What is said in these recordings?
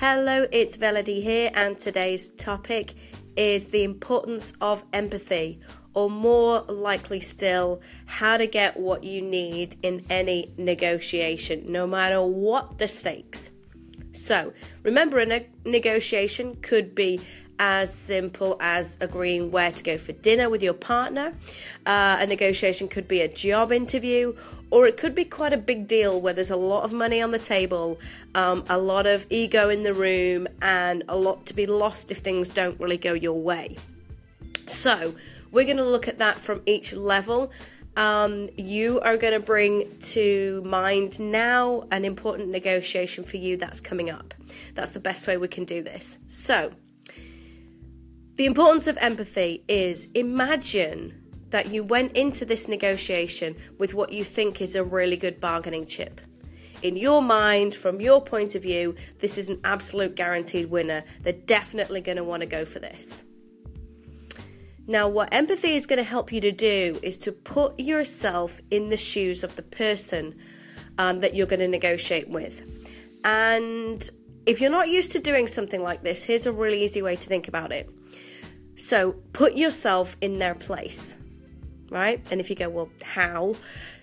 Hello, it's Velody here, and today's topic is the importance of empathy, or more likely still, how to get what you need in any negotiation, no matter what the stakes. So, remember, a ne- negotiation could be as simple as agreeing where to go for dinner with your partner. Uh, a negotiation could be a job interview, or it could be quite a big deal where there's a lot of money on the table, um, a lot of ego in the room, and a lot to be lost if things don't really go your way. So, we're going to look at that from each level. Um, you are going to bring to mind now an important negotiation for you that's coming up. That's the best way we can do this. So, the importance of empathy is imagine that you went into this negotiation with what you think is a really good bargaining chip. In your mind, from your point of view, this is an absolute guaranteed winner. They're definitely going to want to go for this. Now, what empathy is going to help you to do is to put yourself in the shoes of the person um, that you're going to negotiate with. And if you're not used to doing something like this, here's a really easy way to think about it. So put yourself in their place, right? And if you go, well, how?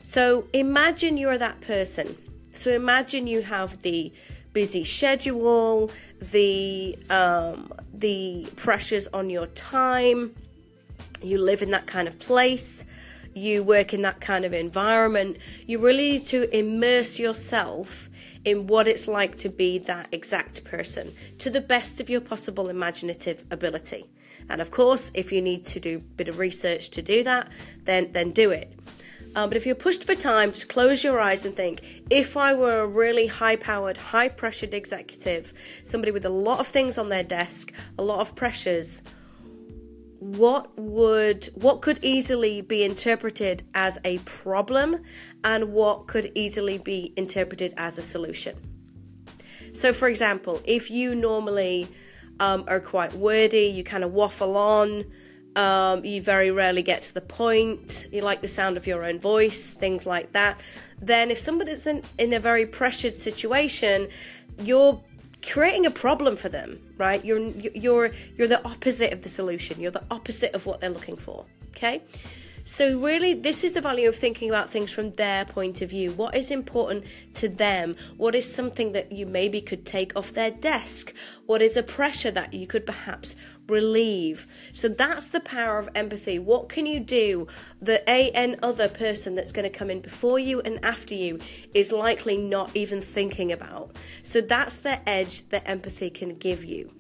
So imagine you're that person. So imagine you have the busy schedule, the um, the pressures on your time. You live in that kind of place. You work in that kind of environment. You really need to immerse yourself in what it's like to be that exact person to the best of your possible imaginative ability. And of course, if you need to do a bit of research to do that, then then do it. Um, but if you're pushed for time, just close your eyes and think if I were a really high powered, high pressured executive, somebody with a lot of things on their desk, a lot of pressures, what would what could easily be interpreted as a problem and what could easily be interpreted as a solution. So for example, if you normally um, are quite wordy, you kind of waffle on, um, you very rarely get to the point, you like the sound of your own voice, things like that, then if somebody's in, in a very pressured situation, you're creating a problem for them, right? You're you're you're the opposite of the solution. You're the opposite of what they're looking for. Okay? So, really, this is the value of thinking about things from their point of view. What is important to them? What is something that you maybe could take off their desk? What is a pressure that you could perhaps relieve? So, that's the power of empathy. What can you do a an other person that's going to come in before you and after you is likely not even thinking about? So, that's the edge that empathy can give you.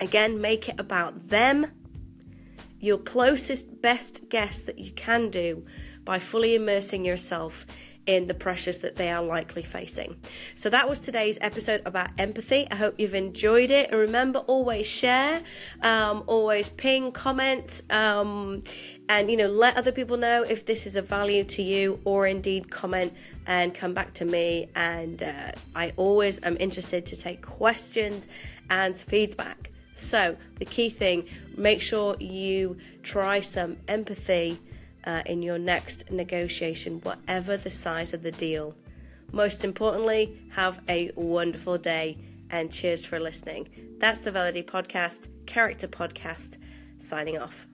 Again, make it about them your closest, best guess that you can do by fully immersing yourself in the pressures that they are likely facing. So that was today's episode about empathy. I hope you've enjoyed it. And remember, always share, um, always ping, comment, um, and you know, let other people know if this is of value to you, or indeed comment and come back to me. And uh, I always am interested to take questions and feedback. So, the key thing make sure you try some empathy uh, in your next negotiation, whatever the size of the deal. Most importantly, have a wonderful day and cheers for listening. That's the Velody Podcast, Character Podcast, signing off.